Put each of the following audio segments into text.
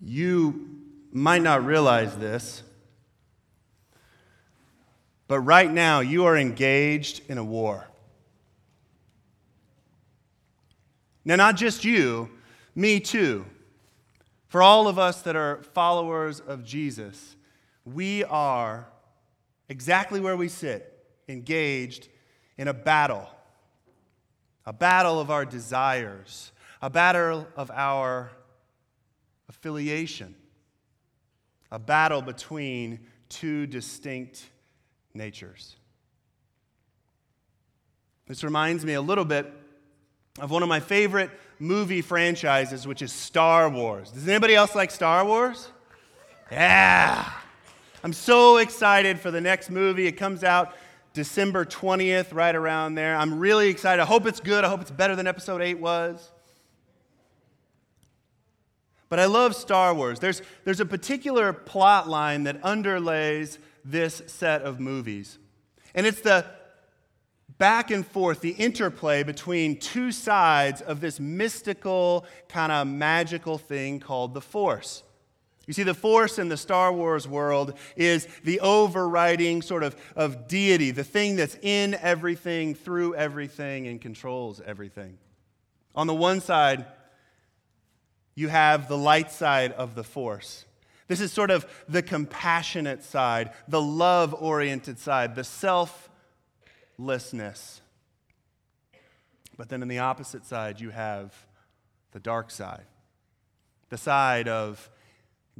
You might not realize this, but right now you are engaged in a war. Now, not just you, me too. For all of us that are followers of Jesus, we are exactly where we sit, engaged in a battle. A battle of our desires, a battle of our affiliation, a battle between two distinct natures. This reminds me a little bit of one of my favorite movie franchises, which is Star Wars. Does anybody else like Star Wars? Yeah. I'm so excited for the next movie. It comes out December 20th, right around there. I'm really excited. I hope it's good. I hope it's better than episode 8 was. But I love Star Wars. There's, there's a particular plot line that underlays this set of movies. And it's the back and forth, the interplay between two sides of this mystical, kind of magical thing called the Force. You see, the Force in the Star Wars world is the overriding sort of, of deity, the thing that's in everything, through everything, and controls everything. On the one side, you have the light side of the Force. This is sort of the compassionate side, the love oriented side, the self lessness. But then on the opposite side, you have the dark side, the side of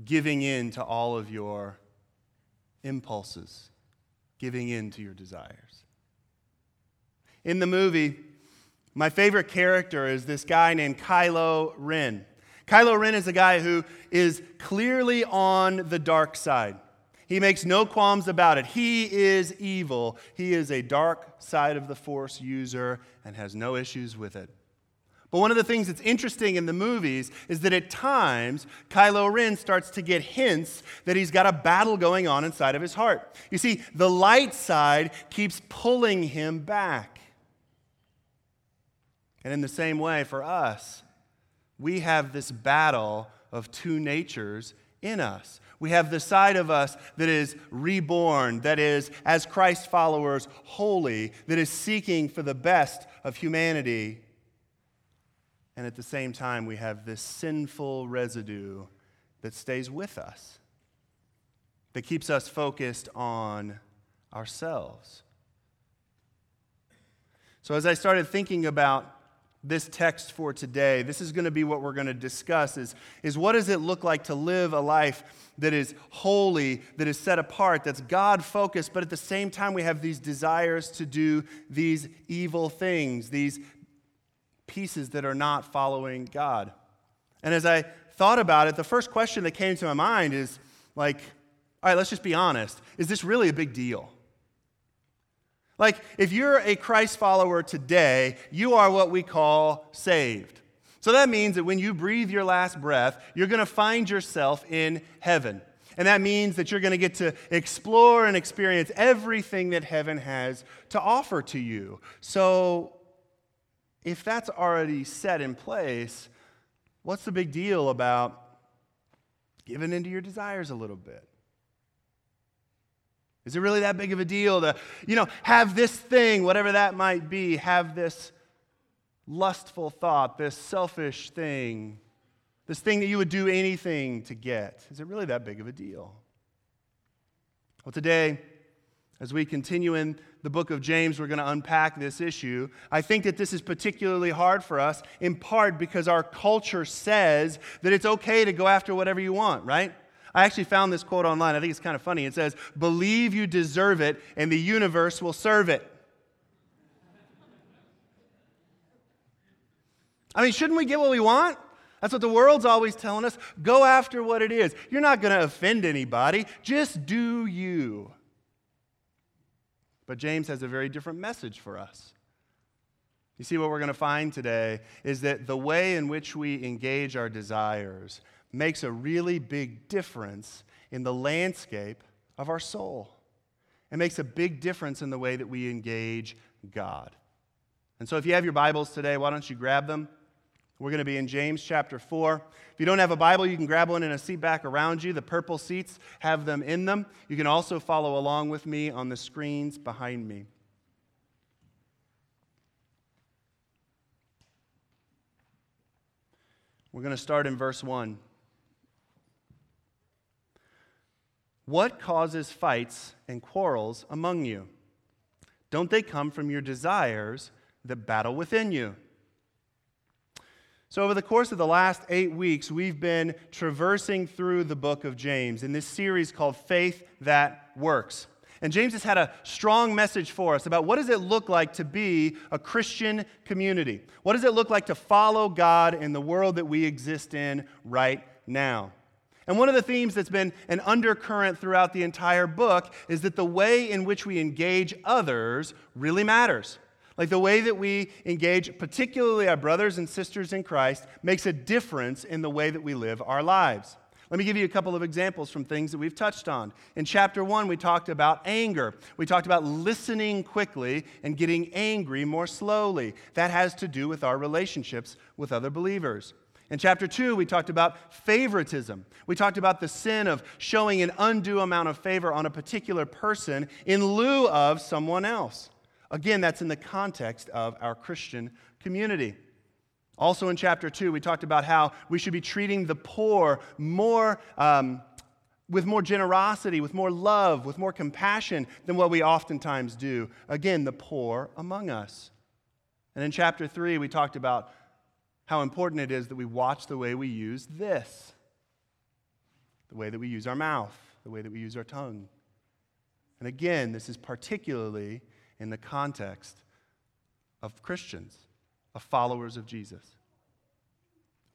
giving in to all of your impulses, giving in to your desires. In the movie, my favorite character is this guy named Kylo Ren. Kylo Ren is a guy who is clearly on the dark side. He makes no qualms about it. He is evil. He is a dark side of the force user and has no issues with it. But one of the things that's interesting in the movies is that at times, Kylo Ren starts to get hints that he's got a battle going on inside of his heart. You see, the light side keeps pulling him back. And in the same way, for us, we have this battle of two natures in us. We have the side of us that is reborn, that is, as Christ followers, holy, that is seeking for the best of humanity. And at the same time, we have this sinful residue that stays with us, that keeps us focused on ourselves. So, as I started thinking about this text for today, this is going to be what we're going to discuss is, is what does it look like to live a life that is holy, that is set apart, that's God focused, but at the same time we have these desires to do these evil things, these pieces that are not following God. And as I thought about it, the first question that came to my mind is like, all right, let's just be honest. Is this really a big deal? Like, if you're a Christ follower today, you are what we call saved. So that means that when you breathe your last breath, you're going to find yourself in heaven. And that means that you're going to get to explore and experience everything that heaven has to offer to you. So, if that's already set in place, what's the big deal about giving into your desires a little bit? Is it really that big of a deal to, you know, have this thing, whatever that might be, have this lustful thought, this selfish thing, this thing that you would do anything to get? Is it really that big of a deal? Well, today, as we continue in the book of James, we're going to unpack this issue. I think that this is particularly hard for us, in part because our culture says that it's okay to go after whatever you want, right? I actually found this quote online. I think it's kind of funny. It says, Believe you deserve it, and the universe will serve it. I mean, shouldn't we get what we want? That's what the world's always telling us. Go after what it is. You're not going to offend anybody, just do you. But James has a very different message for us. You see, what we're going to find today is that the way in which we engage our desires makes a really big difference in the landscape of our soul. It makes a big difference in the way that we engage God. And so, if you have your Bibles today, why don't you grab them? We're going to be in James chapter 4. If you don't have a Bible, you can grab one in a seat back around you. The purple seats have them in them. You can also follow along with me on the screens behind me. We're going to start in verse 1. What causes fights and quarrels among you? Don't they come from your desires that battle within you? So, over the course of the last eight weeks, we've been traversing through the book of James in this series called Faith That Works. And James has had a strong message for us about what does it look like to be a Christian community? What does it look like to follow God in the world that we exist in right now? And one of the themes that's been an undercurrent throughout the entire book is that the way in which we engage others really matters. Like the way that we engage, particularly our brothers and sisters in Christ, makes a difference in the way that we live our lives. Let me give you a couple of examples from things that we've touched on. In chapter one, we talked about anger. We talked about listening quickly and getting angry more slowly. That has to do with our relationships with other believers. In chapter 2, we talked about favoritism. We talked about the sin of showing an undue amount of favor on a particular person in lieu of someone else. Again, that's in the context of our Christian community. Also, in chapter 2, we talked about how we should be treating the poor more. Um, with more generosity, with more love, with more compassion than what we oftentimes do. Again, the poor among us. And in chapter 3, we talked about how important it is that we watch the way we use this the way that we use our mouth, the way that we use our tongue. And again, this is particularly in the context of Christians, of followers of Jesus.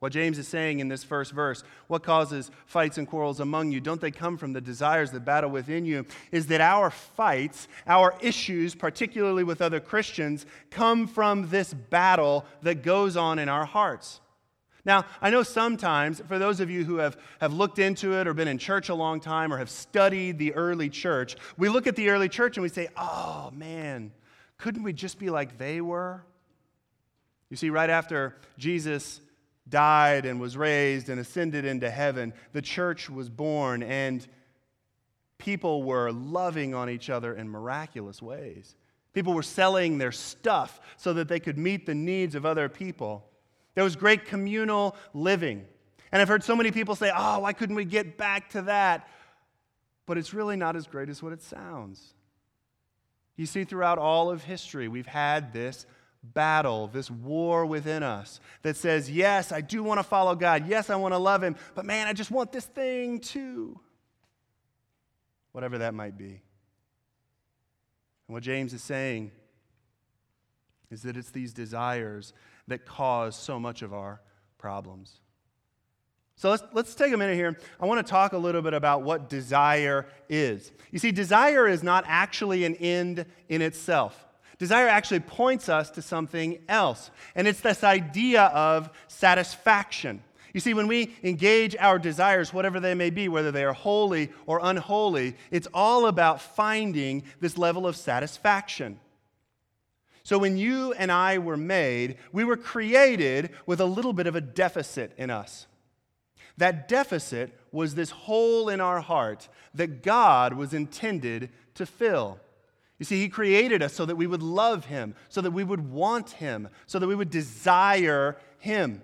What James is saying in this first verse, what causes fights and quarrels among you? Don't they come from the desires that battle within you? Is that our fights, our issues, particularly with other Christians, come from this battle that goes on in our hearts. Now, I know sometimes, for those of you who have, have looked into it or been in church a long time or have studied the early church, we look at the early church and we say, oh man, couldn't we just be like they were? You see, right after Jesus died and was raised and ascended into heaven, the church was born, and people were loving on each other in miraculous ways. People were selling their stuff so that they could meet the needs of other people. There was great communal living. And I've heard so many people say, oh, why couldn't we get back to that? But it's really not as great as what it sounds. You see, throughout all of history, we've had this battle, this war within us that says, Yes, I do want to follow God. Yes, I want to love Him. But man, I just want this thing too. Whatever that might be. And what James is saying is that it's these desires that cause so much of our problems. So let's, let's take a minute here. I want to talk a little bit about what desire is. You see, desire is not actually an end in itself. Desire actually points us to something else, and it's this idea of satisfaction. You see, when we engage our desires, whatever they may be, whether they are holy or unholy, it's all about finding this level of satisfaction. So, when you and I were made, we were created with a little bit of a deficit in us. That deficit was this hole in our heart that God was intended to fill. You see, He created us so that we would love Him, so that we would want Him, so that we would desire Him.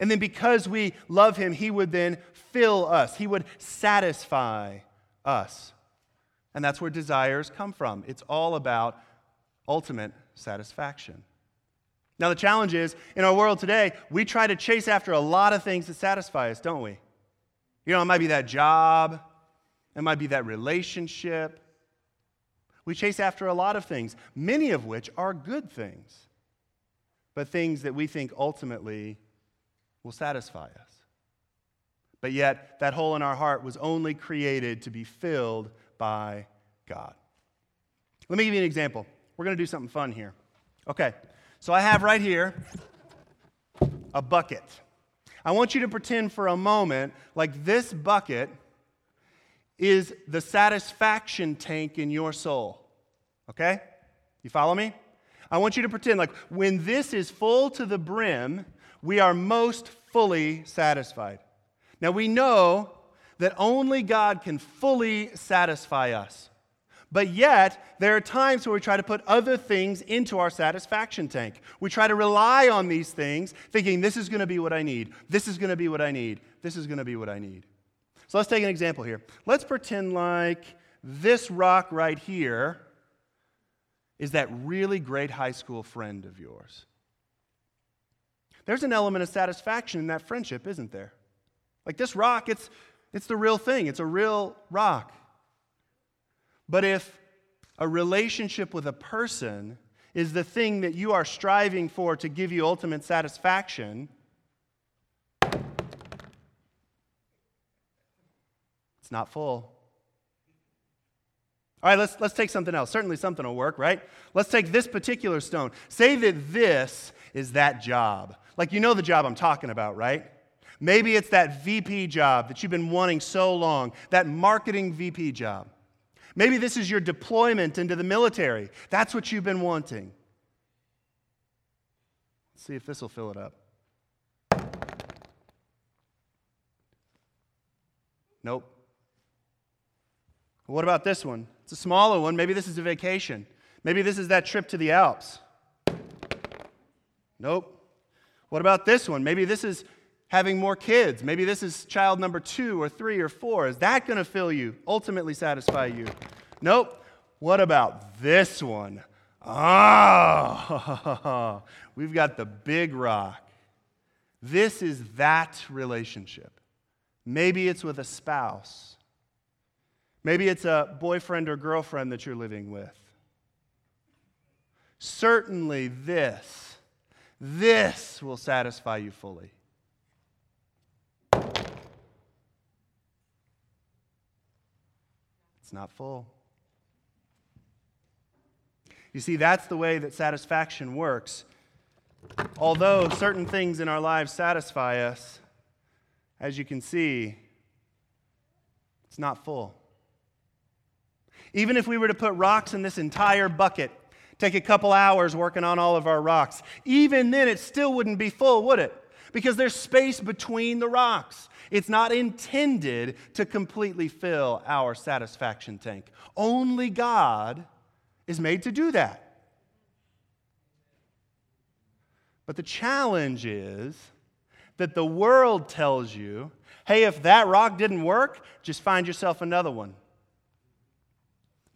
And then because we love Him, He would then fill us, He would satisfy us. And that's where desires come from. It's all about ultimate satisfaction. Now, the challenge is in our world today, we try to chase after a lot of things that satisfy us, don't we? You know, it might be that job, it might be that relationship, we chase after a lot of things, many of which are good things, but things that we think ultimately will satisfy us. But yet, that hole in our heart was only created to be filled by God. Let me give you an example. We're going to do something fun here. Okay, so I have right here a bucket. I want you to pretend for a moment like this bucket is the satisfaction tank in your soul. Okay? You follow me? I want you to pretend like when this is full to the brim, we are most fully satisfied. Now we know that only God can fully satisfy us. But yet, there are times where we try to put other things into our satisfaction tank. We try to rely on these things, thinking, this is going to be what I need. This is going to be what I need. This is going to be what I need. So let's take an example here. Let's pretend like this rock right here is that really great high school friend of yours. There's an element of satisfaction in that friendship, isn't there? Like this rock, it's, it's the real thing, it's a real rock. But if a relationship with a person is the thing that you are striving for to give you ultimate satisfaction, it's not full. All right, let's, let's take something else. Certainly something will work, right? Let's take this particular stone. Say that this is that job. Like, you know the job I'm talking about, right? Maybe it's that VP job that you've been wanting so long, that marketing VP job. Maybe this is your deployment into the military. That's what you've been wanting. Let's see if this will fill it up. Nope. What about this one? It's a smaller one. Maybe this is a vacation. Maybe this is that trip to the Alps. Nope. What about this one? Maybe this is having more kids. Maybe this is child number two or three or four. Is that going to fill you, ultimately satisfy you? Nope. What about this one? Oh, we've got the big rock. This is that relationship. Maybe it's with a spouse. Maybe it's a boyfriend or girlfriend that you're living with. Certainly, this, this will satisfy you fully. It's not full. You see, that's the way that satisfaction works. Although certain things in our lives satisfy us, as you can see, it's not full. Even if we were to put rocks in this entire bucket, take a couple hours working on all of our rocks, even then it still wouldn't be full, would it? Because there's space between the rocks. It's not intended to completely fill our satisfaction tank. Only God is made to do that. But the challenge is that the world tells you hey, if that rock didn't work, just find yourself another one.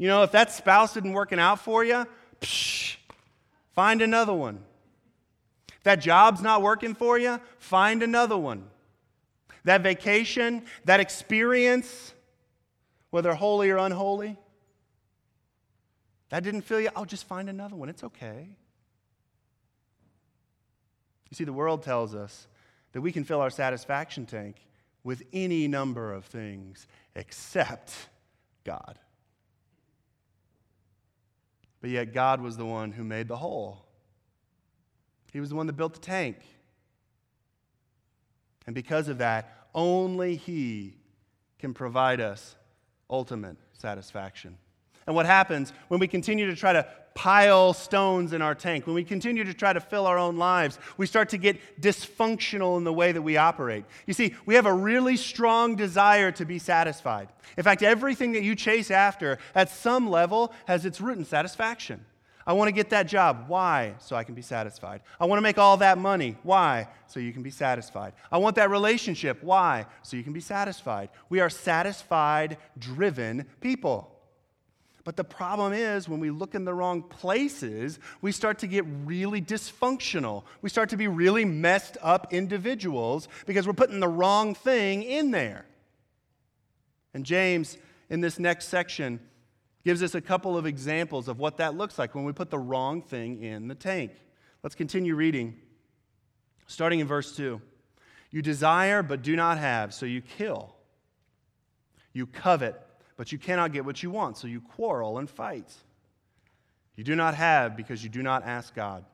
You know, if that spouse isn't working out for you, psh, find another one. If that job's not working for you, find another one. That vacation, that experience, whether holy or unholy, that didn't fill you? I'll just find another one. It's okay. You see, the world tells us that we can fill our satisfaction tank with any number of things except God. But yet, God was the one who made the hole. He was the one that built the tank. And because of that, only He can provide us ultimate satisfaction. And what happens when we continue to try to pile stones in our tank, when we continue to try to fill our own lives, we start to get dysfunctional in the way that we operate. You see, we have a really strong desire to be satisfied. In fact, everything that you chase after at some level has its root in satisfaction. I want to get that job. Why? So I can be satisfied. I want to make all that money. Why? So you can be satisfied. I want that relationship. Why? So you can be satisfied. We are satisfied driven people. But the problem is, when we look in the wrong places, we start to get really dysfunctional. We start to be really messed up individuals because we're putting the wrong thing in there. And James, in this next section, gives us a couple of examples of what that looks like when we put the wrong thing in the tank. Let's continue reading, starting in verse 2. You desire but do not have, so you kill. You covet but you cannot get what you want, so you quarrel and fight. You do not have because you do not ask God.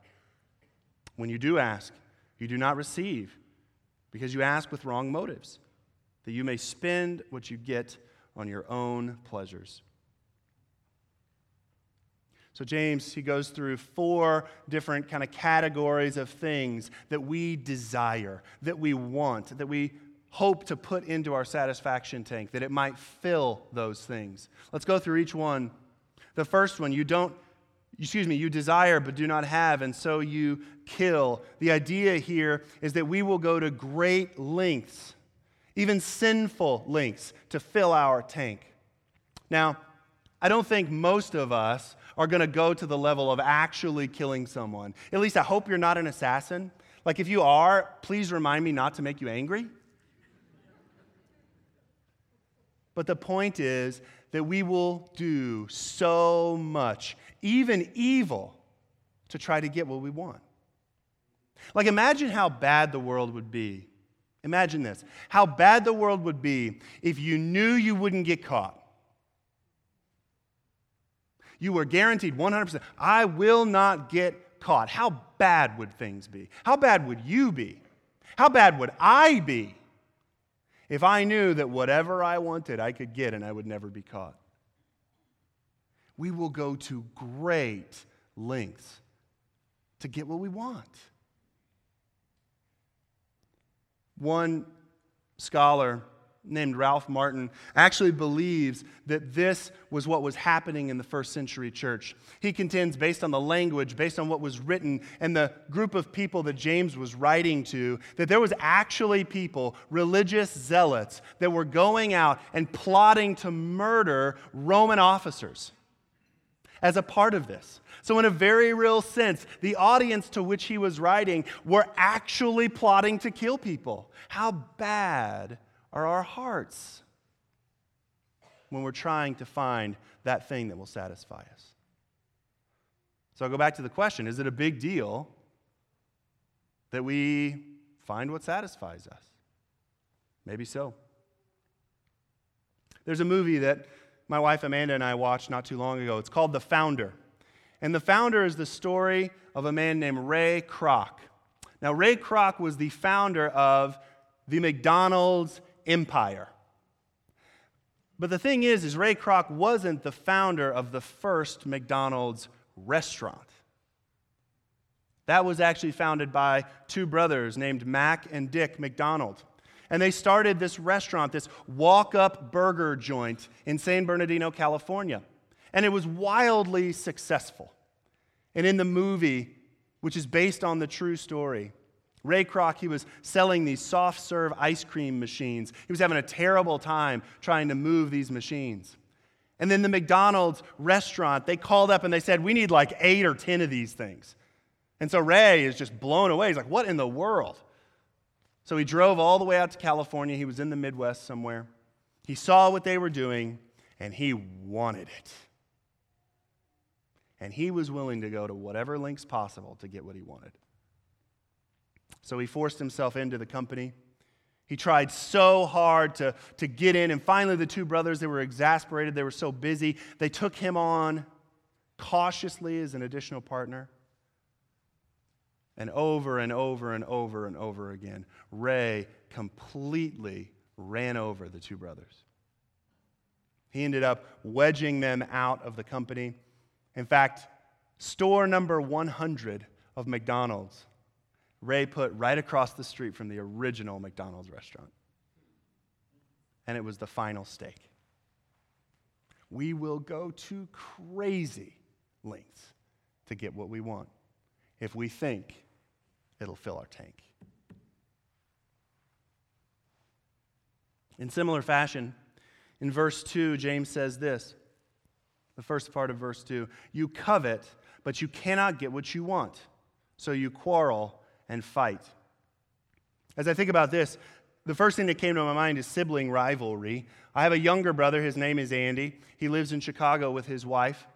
When you do ask, you do not receive because you ask with wrong motives, that you may spend what you get on your own pleasures. So, James, he goes through four different kind of categories of things that we desire, that we want, that we hope to put into our satisfaction tank, that it might fill those things. Let's go through each one. The first one, you don't, excuse me, you desire but do not have, and so you kill. The idea here is that we will go to great lengths, even sinful lengths, to fill our tank. Now, I don't think most of us are going to go to the level of actually killing someone. At least I hope you're not an assassin. Like, if you are, please remind me not to make you angry. But the point is that we will do so much, even evil, to try to get what we want. Like, imagine how bad the world would be. Imagine this how bad the world would be if you knew you wouldn't get caught. You were guaranteed 100%, I will not get caught. How bad would things be? How bad would you be? How bad would I be if I knew that whatever I wanted I could get and I would never be caught? We will go to great lengths to get what we want. One scholar named Ralph Martin actually believes that this was what was happening in the first century church. He contends, based on the language, based on what was written, and the group of people that James was writing to, that there was actually people, religious zealots, that were going out and plotting to murder Roman officers as a part of this. So, in a very real sense, the audience to which he was writing were actually plotting to kill people. How bad are our hearts when we're trying to find that thing that will satisfy us. So I'll go back to the question is it a big deal that we find what satisfies us? Maybe so. There's a movie that my wife Amanda and I watched not too long ago. It's called The Founder. And The Founder is the story of a man named Ray Kroc. Now, Ray Kroc was the founder of the McDonald's empire. But the thing is, is Ray Kroc wasn't the founder of the first McDonald's restaurant. That was actually founded by two brothers named Mac and Dick McDonald. And they started this restaurant, this walk up burger joint in San Bernardino, California. And it was wildly successful. And in the movie, which is based on the true story, Ray Kroc, he was selling these soft serve ice cream machines. He was having a terrible time trying to move these machines. And then the McDonald's restaurant, they called up and they said, We need like eight or 10 of these things. And so Ray is just blown away. He's like, What in the world? So he drove all the way out to California. He was in the Midwest somewhere. He saw what they were doing and he wanted it. And he was willing to go to whatever lengths possible to get what he wanted. So he forced himself into the company. He tried so hard to, to get in. And finally, the two brothers, they were exasperated. They were so busy. They took him on cautiously as an additional partner. And over and over and over and over again, Ray completely ran over the two brothers. He ended up wedging them out of the company. In fact, store number 100 of McDonald's Ray put right across the street from the original McDonald's restaurant. And it was the final stake. We will go to crazy lengths to get what we want if we think it'll fill our tank. In similar fashion, in verse 2, James says this the first part of verse 2 You covet, but you cannot get what you want, so you quarrel and fight. As I think about this, the first thing that came to my mind is sibling rivalry. I have a younger brother, his name is Andy. He lives in Chicago with his wife.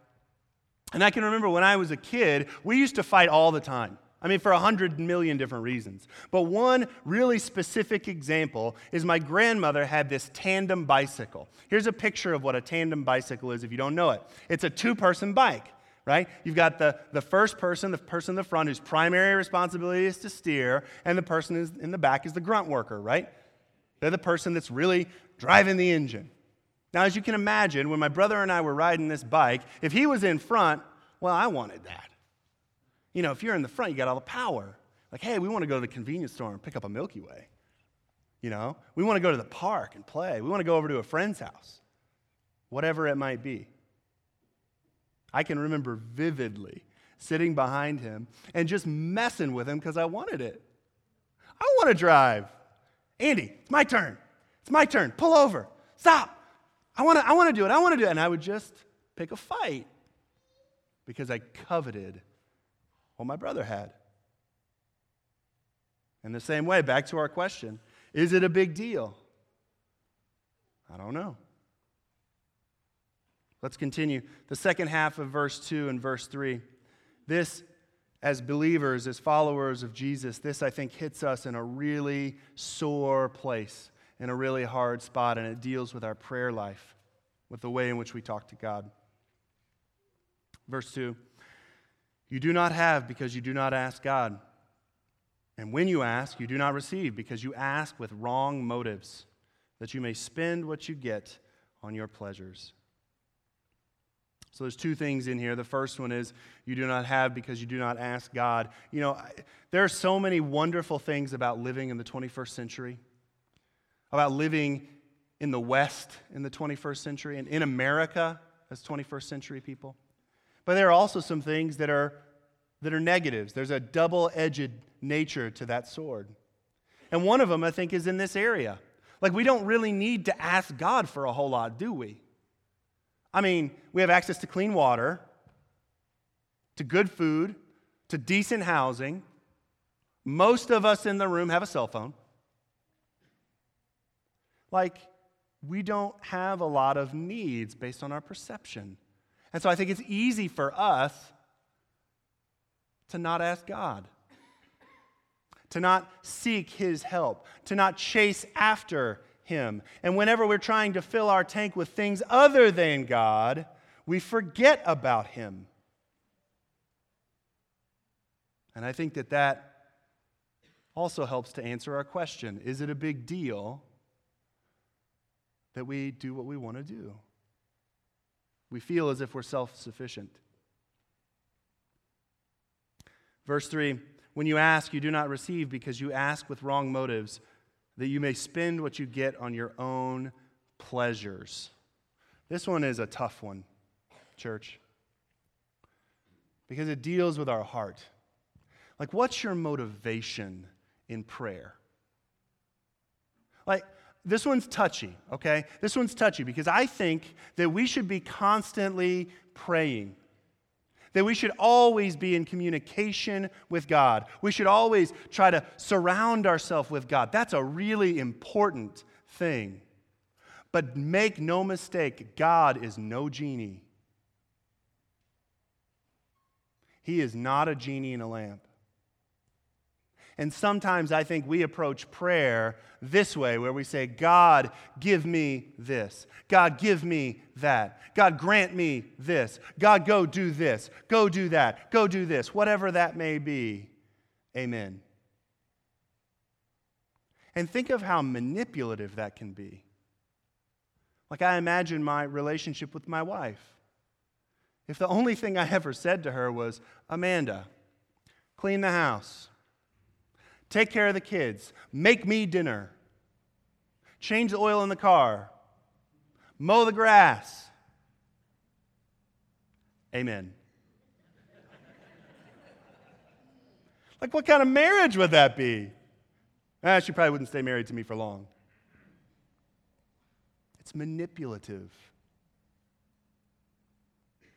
And I can remember when I was a kid, we used to fight all the time. I mean, for a hundred million different reasons. But one really specific example is my grandmother had this tandem bicycle. Here's a picture of what a tandem bicycle is if you don't know it it's a two person bike right? You've got the, the first person, the person in the front whose primary responsibility is to steer, and the person in the back is the grunt worker, right? They're the person that's really driving the engine. Now, as you can imagine, when my brother and I were riding this bike, if he was in front, well, I wanted that. You know, if you're in the front, you got all the power. Like, hey, we want to go to the convenience store and pick up a Milky Way. You know, we want to go to the park and play. We want to go over to a friend's house, whatever it might be. I can remember vividly sitting behind him and just messing with him because I wanted it. I want to drive. Andy, it's my turn. It's my turn. Pull over. Stop. I want to I want to do it. I want to do it. And I would just pick a fight because I coveted what my brother had. In the same way, back to our question is it a big deal? I don't know. Let's continue. The second half of verse 2 and verse 3. This, as believers, as followers of Jesus, this I think hits us in a really sore place, in a really hard spot, and it deals with our prayer life, with the way in which we talk to God. Verse 2 You do not have because you do not ask God. And when you ask, you do not receive because you ask with wrong motives, that you may spend what you get on your pleasures. So there's two things in here. The first one is you do not have because you do not ask God. You know, there are so many wonderful things about living in the 21st century, about living in the West in the 21st century and in America as 21st century people. But there are also some things that are that are negatives. There's a double-edged nature to that sword. And one of them I think is in this area. Like we don't really need to ask God for a whole lot, do we? I mean, we have access to clean water, to good food, to decent housing. Most of us in the room have a cell phone. Like, we don't have a lot of needs based on our perception. And so I think it's easy for us to not ask God, to not seek His help, to not chase after him. And whenever we're trying to fill our tank with things other than God, we forget about Him. And I think that that also helps to answer our question is it a big deal that we do what we want to do? We feel as if we're self sufficient. Verse 3 When you ask, you do not receive because you ask with wrong motives that you may spend what you get on your own pleasures. This one is a tough one, church, because it deals with our heart. Like, what's your motivation in prayer? Like, this one's touchy, okay? This one's touchy because I think that we should be constantly praying that we should always be in communication with God. We should always try to surround ourselves with God. That's a really important thing. But make no mistake, God is no genie. He is not a genie in a lamp. And sometimes I think we approach prayer this way, where we say, God, give me this. God, give me that. God, grant me this. God, go do this. Go do that. Go do this. Whatever that may be. Amen. And think of how manipulative that can be. Like, I imagine my relationship with my wife. If the only thing I ever said to her was, Amanda, clean the house take care of the kids, make me dinner, change the oil in the car, mow the grass. Amen. like, what kind of marriage would that be? Ah, she probably wouldn't stay married to me for long. It's manipulative.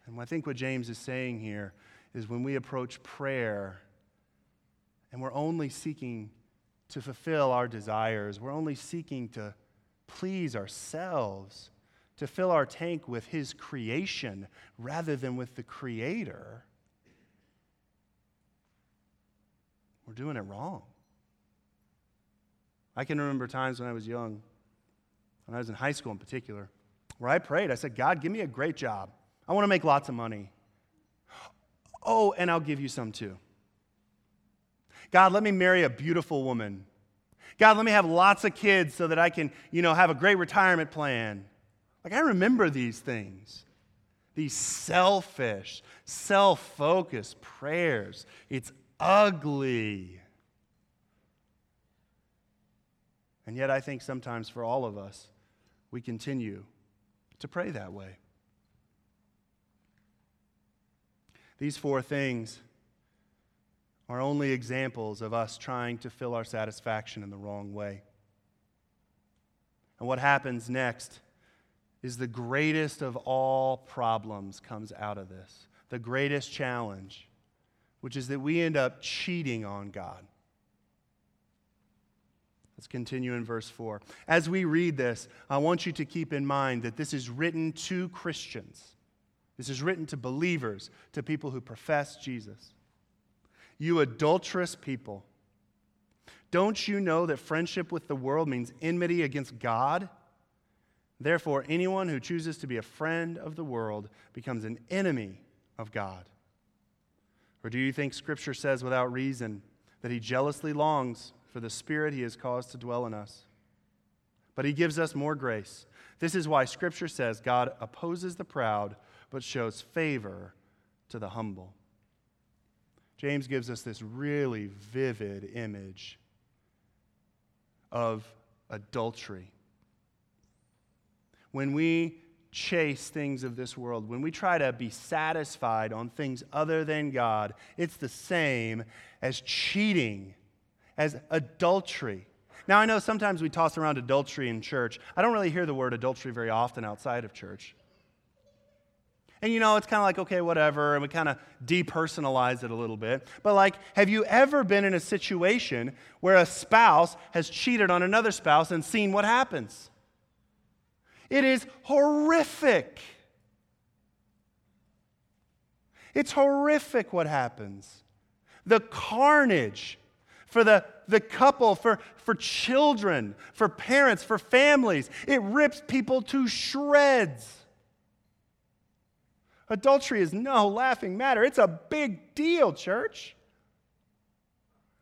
And I think what James is saying here is when we approach prayer, and we're only seeking to fulfill our desires. We're only seeking to please ourselves, to fill our tank with His creation rather than with the Creator. We're doing it wrong. I can remember times when I was young, when I was in high school in particular, where I prayed. I said, God, give me a great job. I want to make lots of money. Oh, and I'll give you some too. God, let me marry a beautiful woman. God, let me have lots of kids so that I can, you know, have a great retirement plan. Like, I remember these things. these selfish, self focused prayers. It's ugly. And yet, I think sometimes for all of us, we continue to pray that way. These four things are only examples of us trying to fill our satisfaction in the wrong way. And what happens next is the greatest of all problems comes out of this. The greatest challenge, which is that we end up cheating on God. Let's continue in verse 4. As we read this, I want you to keep in mind that this is written to Christians. This is written to believers, to people who profess Jesus. You adulterous people, don't you know that friendship with the world means enmity against God? Therefore, anyone who chooses to be a friend of the world becomes an enemy of God. Or do you think Scripture says without reason that He jealously longs for the Spirit He has caused to dwell in us? But He gives us more grace. This is why Scripture says God opposes the proud but shows favor to the humble. James gives us this really vivid image of adultery. When we chase things of this world, when we try to be satisfied on things other than God, it's the same as cheating, as adultery. Now, I know sometimes we toss around adultery in church. I don't really hear the word adultery very often outside of church. And you know, it's kind of like, okay, whatever, and we kind of depersonalize it a little bit. But like, have you ever been in a situation where a spouse has cheated on another spouse and seen what happens? It is horrific. It's horrific what happens. The carnage for the, the couple, for, for children, for parents, for families. It rips people to shreds. Adultery is no laughing matter. It's a big deal, church.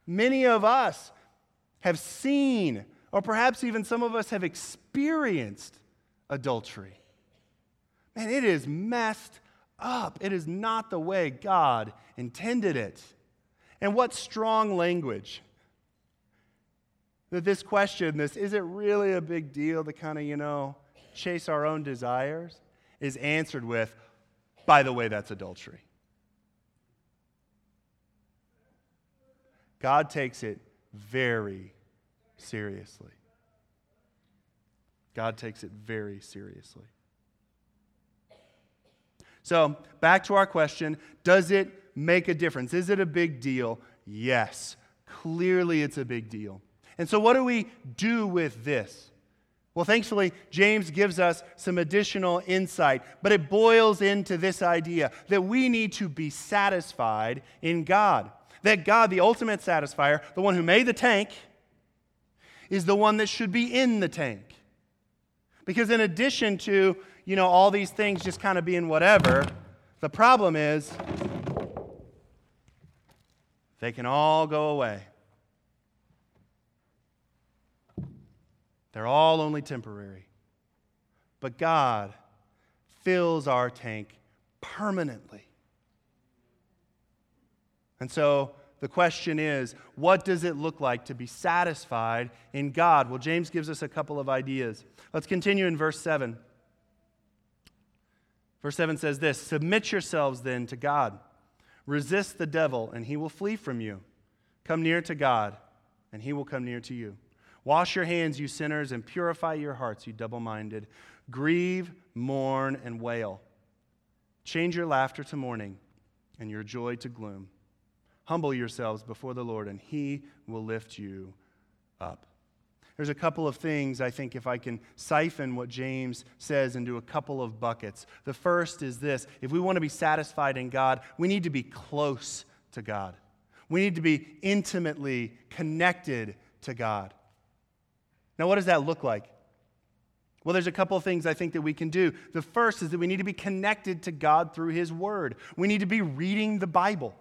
Many of us have seen, or perhaps even some of us have experienced adultery. Man, it is messed up. It is not the way God intended it. And what strong language that this question, this is it really a big deal to kind of, you know, chase our own desires, is answered with, by the way, that's adultery. God takes it very seriously. God takes it very seriously. So, back to our question Does it make a difference? Is it a big deal? Yes. Clearly, it's a big deal. And so, what do we do with this? Well, thankfully, James gives us some additional insight, but it boils into this idea that we need to be satisfied in God. That God, the ultimate satisfier, the one who made the tank, is the one that should be in the tank. Because in addition to, you know, all these things just kind of being whatever, the problem is they can all go away. They're all only temporary. But God fills our tank permanently. And so the question is what does it look like to be satisfied in God? Well, James gives us a couple of ideas. Let's continue in verse 7. Verse 7 says this Submit yourselves then to God. Resist the devil, and he will flee from you. Come near to God, and he will come near to you. Wash your hands, you sinners, and purify your hearts, you double minded. Grieve, mourn, and wail. Change your laughter to mourning and your joy to gloom. Humble yourselves before the Lord, and he will lift you up. There's a couple of things I think if I can siphon what James says into a couple of buckets. The first is this if we want to be satisfied in God, we need to be close to God. We need to be intimately connected to God. Now, what does that look like? Well, there's a couple of things I think that we can do. The first is that we need to be connected to God through His Word. We need to be reading the Bible.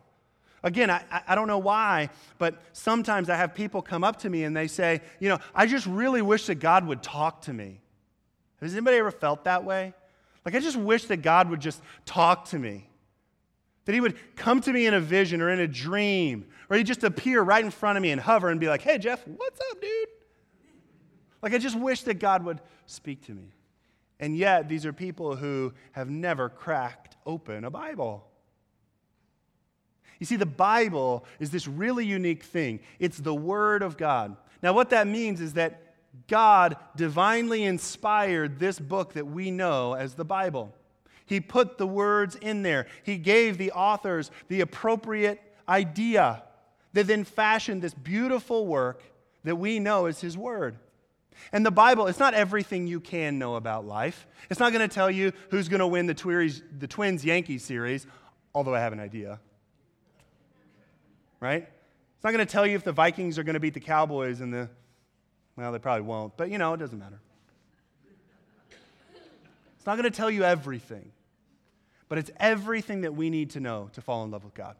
Again, I, I don't know why, but sometimes I have people come up to me and they say, You know, I just really wish that God would talk to me. Has anybody ever felt that way? Like, I just wish that God would just talk to me. That He would come to me in a vision or in a dream, or He'd just appear right in front of me and hover and be like, hey, Jeff, what's up, dude? Like, I just wish that God would speak to me. And yet, these are people who have never cracked open a Bible. You see, the Bible is this really unique thing. It's the Word of God. Now, what that means is that God divinely inspired this book that we know as the Bible. He put the words in there, He gave the authors the appropriate idea that then fashioned this beautiful work that we know as His Word. And the Bible, it's not everything you can know about life. It's not going to tell you who's going to win the, the Twins Yankees series, although I have an idea. Right? It's not going to tell you if the Vikings are going to beat the Cowboys in the, well, they probably won't, but you know, it doesn't matter. It's not going to tell you everything, but it's everything that we need to know to fall in love with God.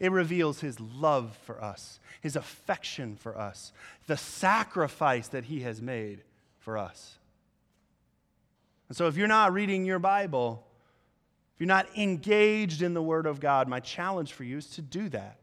It reveals his love for us, his affection for us, the sacrifice that he has made for us. And so, if you're not reading your Bible, if you're not engaged in the Word of God, my challenge for you is to do that.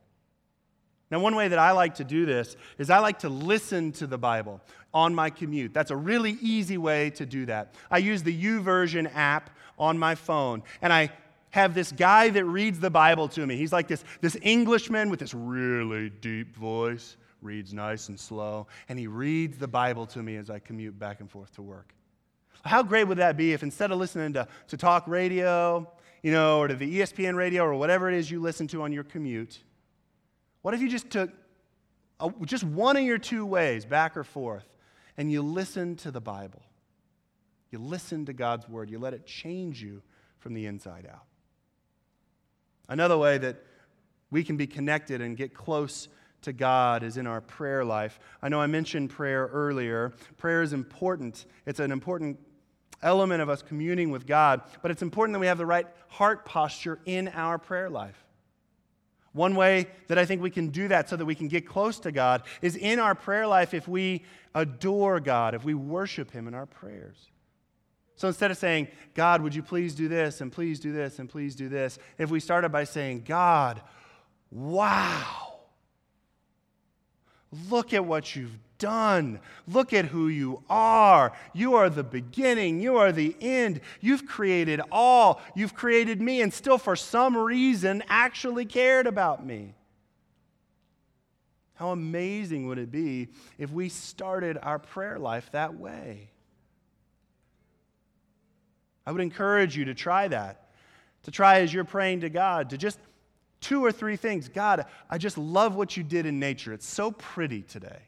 Now, one way that I like to do this is I like to listen to the Bible on my commute. That's a really easy way to do that. I use the YouVersion app on my phone, and I have this guy that reads the Bible to me. He's like this, this Englishman with this really deep voice, reads nice and slow, and he reads the Bible to me as I commute back and forth to work. How great would that be if instead of listening to, to talk radio, you know, or to the ESPN radio or whatever it is you listen to on your commute, what if you just took a, just one of your two ways, back or forth, and you listen to the Bible? You listen to God's word, you let it change you from the inside out. Another way that we can be connected and get close to God is in our prayer life. I know I mentioned prayer earlier. Prayer is important, it's an important element of us communing with God, but it's important that we have the right heart posture in our prayer life. One way that I think we can do that so that we can get close to God is in our prayer life if we adore God, if we worship Him in our prayers. So instead of saying, God, would you please do this and please do this and please do this, if we started by saying, God, wow, look at what you've done. Look at who you are. You are the beginning. You are the end. You've created all. You've created me and still, for some reason, actually cared about me. How amazing would it be if we started our prayer life that way? I would encourage you to try that. To try as you're praying to God, to just two or three things. God, I just love what you did in nature. It's so pretty today.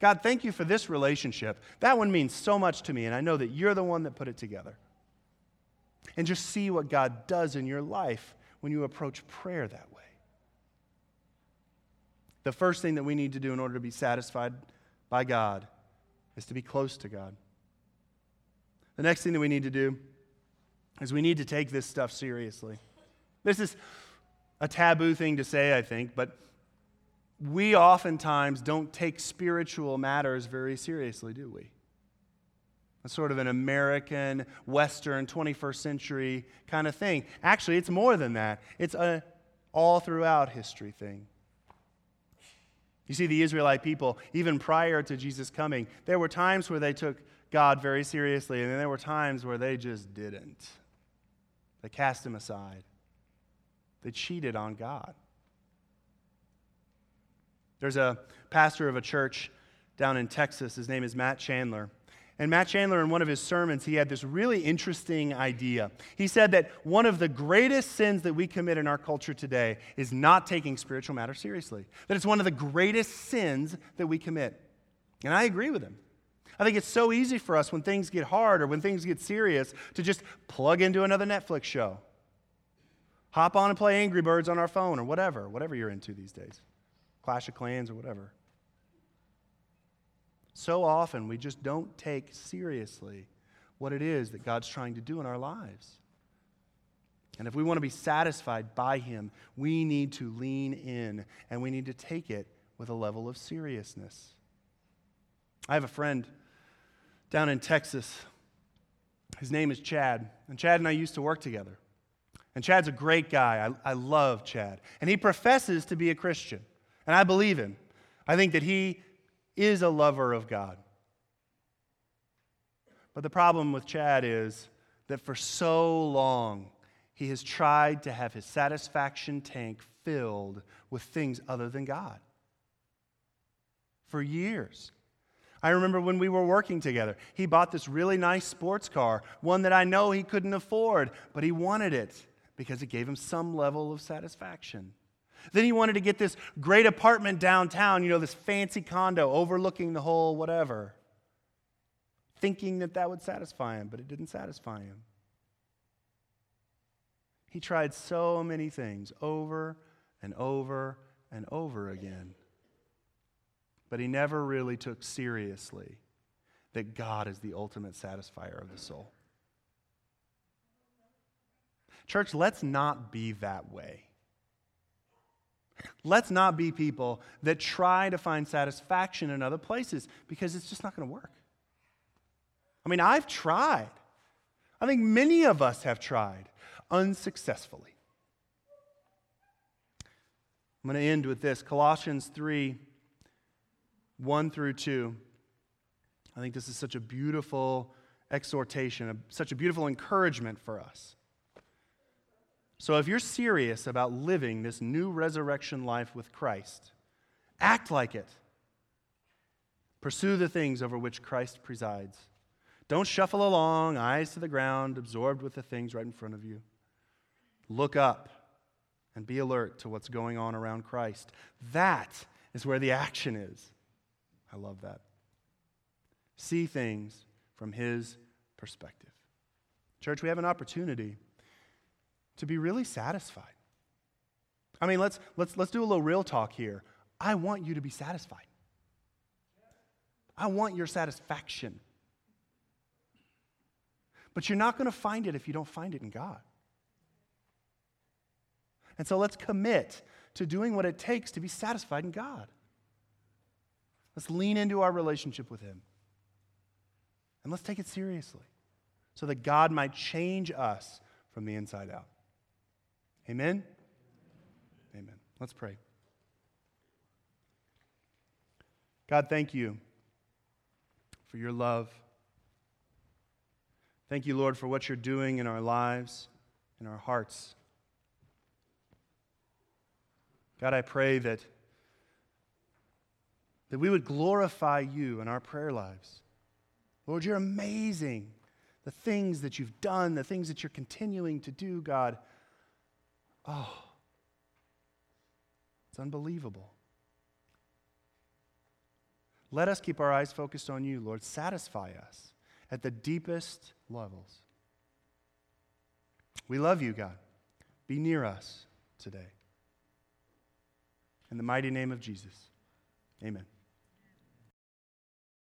God, thank you for this relationship. That one means so much to me, and I know that you're the one that put it together. And just see what God does in your life when you approach prayer that way. The first thing that we need to do in order to be satisfied by God is to be close to God. The next thing that we need to do is we need to take this stuff seriously. This is a taboo thing to say, I think, but we oftentimes don't take spiritual matters very seriously, do we? A sort of an American, Western, 21st century kind of thing. Actually, it's more than that. It's a all throughout history thing. You see, the Israelite people, even prior to Jesus coming, there were times where they took God very seriously, and then there were times where they just didn't. They cast him aside, they cheated on God. There's a pastor of a church down in Texas. His name is Matt Chandler. And Matt Chandler, in one of his sermons, he had this really interesting idea. He said that one of the greatest sins that we commit in our culture today is not taking spiritual matters seriously. That it's one of the greatest sins that we commit. And I agree with him. I think it's so easy for us when things get hard or when things get serious to just plug into another Netflix show. Hop on and play Angry Birds on our phone or whatever, whatever you're into these days. Clash of Clans or whatever. So often we just don't take seriously what it is that God's trying to do in our lives. And if we want to be satisfied by Him, we need to lean in and we need to take it with a level of seriousness. I have a friend down in Texas His name is Chad, and Chad and I used to work together. And Chad's a great guy. I, I love Chad. And he professes to be a Christian, and I believe him. I think that he is a lover of God. But the problem with Chad is that for so long, he has tried to have his satisfaction tank filled with things other than God. For years. I remember when we were working together, he bought this really nice sports car, one that I know he couldn't afford, but he wanted it because it gave him some level of satisfaction. Then he wanted to get this great apartment downtown, you know, this fancy condo overlooking the whole whatever, thinking that that would satisfy him, but it didn't satisfy him. He tried so many things over and over and over again. But he never really took seriously that God is the ultimate satisfier of the soul. Church, let's not be that way. Let's not be people that try to find satisfaction in other places because it's just not going to work. I mean, I've tried. I think many of us have tried unsuccessfully. I'm going to end with this Colossians 3 1 through 2. I think this is such a beautiful exhortation, such a beautiful encouragement for us. So, if you're serious about living this new resurrection life with Christ, act like it. Pursue the things over which Christ presides. Don't shuffle along, eyes to the ground, absorbed with the things right in front of you. Look up and be alert to what's going on around Christ. That is where the action is. I love that. See things from his perspective. Church, we have an opportunity to be really satisfied. I mean, let's, let's, let's do a little real talk here. I want you to be satisfied. I want your satisfaction. But you're not going to find it if you don't find it in God. And so let's commit to doing what it takes to be satisfied in God. Let's lean into our relationship with Him. And let's take it seriously so that God might change us from the inside out. Amen? Amen. Let's pray. God, thank you for your love. Thank you, Lord, for what you're doing in our lives, in our hearts. God, I pray that, that we would glorify you in our prayer lives. Lord, you're amazing. The things that you've done, the things that you're continuing to do, God. Oh, it's unbelievable. Let us keep our eyes focused on you, Lord. Satisfy us at the deepest levels. We love you, God. Be near us today. In the mighty name of Jesus, amen.